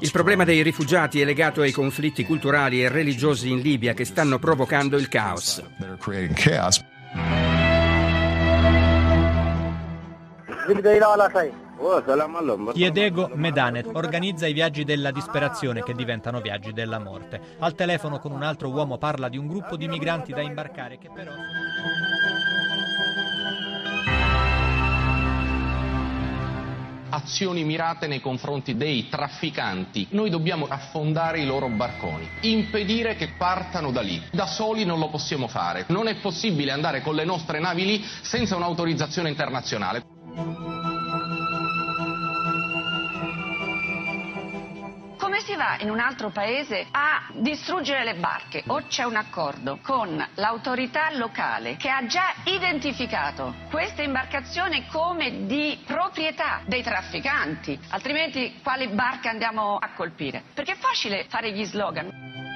Il problema dei rifugiati è legato ai conflitti culturali e religiosi in Libia che stanno provocando il caos. Chiedego Medanet organizza i viaggi della disperazione che diventano viaggi della morte. Al telefono con un altro uomo parla di un gruppo di migranti da imbarcare che però... azioni mirate nei confronti dei trafficanti. Noi dobbiamo affondare i loro barconi, impedire che partano da lì. Da soli non lo possiamo fare. Non è possibile andare con le nostre navi lì senza un'autorizzazione internazionale. Come si va in un altro paese a distruggere le barche? O c'è un accordo con l'autorità locale che ha già identificato queste imbarcazioni come di proprietà dei trafficanti, altrimenti quali barche andiamo a colpire? Perché è facile fare gli slogan.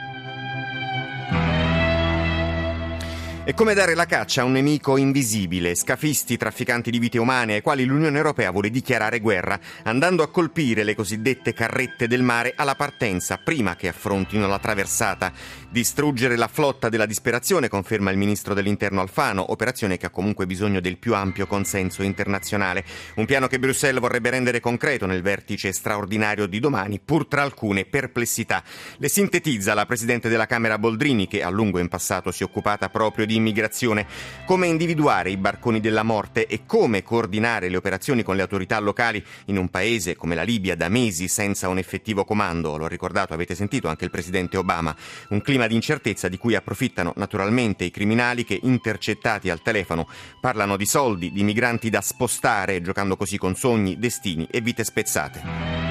È come dare la caccia a un nemico invisibile, scafisti, trafficanti di vite umane ai quali l'Unione Europea vuole dichiarare guerra, andando a colpire le cosiddette carrette del mare alla partenza, prima che affrontino la traversata. Distruggere la flotta della disperazione, conferma il ministro dell'Interno Alfano, operazione che ha comunque bisogno del più ampio consenso internazionale. Un piano che Bruxelles vorrebbe rendere concreto nel vertice straordinario di domani, pur tra alcune perplessità. Le sintetizza la Presidente della Camera Boldrini, che a lungo in passato si è occupata proprio di di immigrazione, come individuare i barconi della morte e come coordinare le operazioni con le autorità locali in un paese come la Libia da mesi senza un effettivo comando, l'ho ricordato, avete sentito anche il presidente Obama, un clima di incertezza di cui approfittano naturalmente i criminali che intercettati al telefono parlano di soldi, di migranti da spostare, giocando così con sogni, destini e vite spezzate.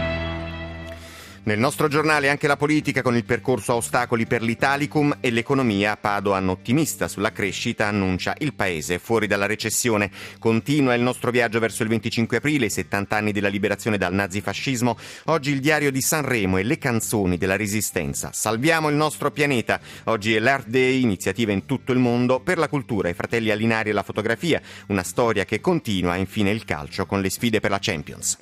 Nel nostro giornale anche la politica con il percorso a ostacoli per l'Italicum e l'economia. Padoan ottimista sulla crescita annuncia il paese fuori dalla recessione. Continua il nostro viaggio verso il 25 aprile, i 70 anni della liberazione dal nazifascismo. Oggi il diario di Sanremo e le canzoni della resistenza. Salviamo il nostro pianeta. Oggi è l'Art Day, iniziativa in tutto il mondo per la cultura, i fratelli Alinari e la fotografia. Una storia che continua, infine il calcio con le sfide per la Champions.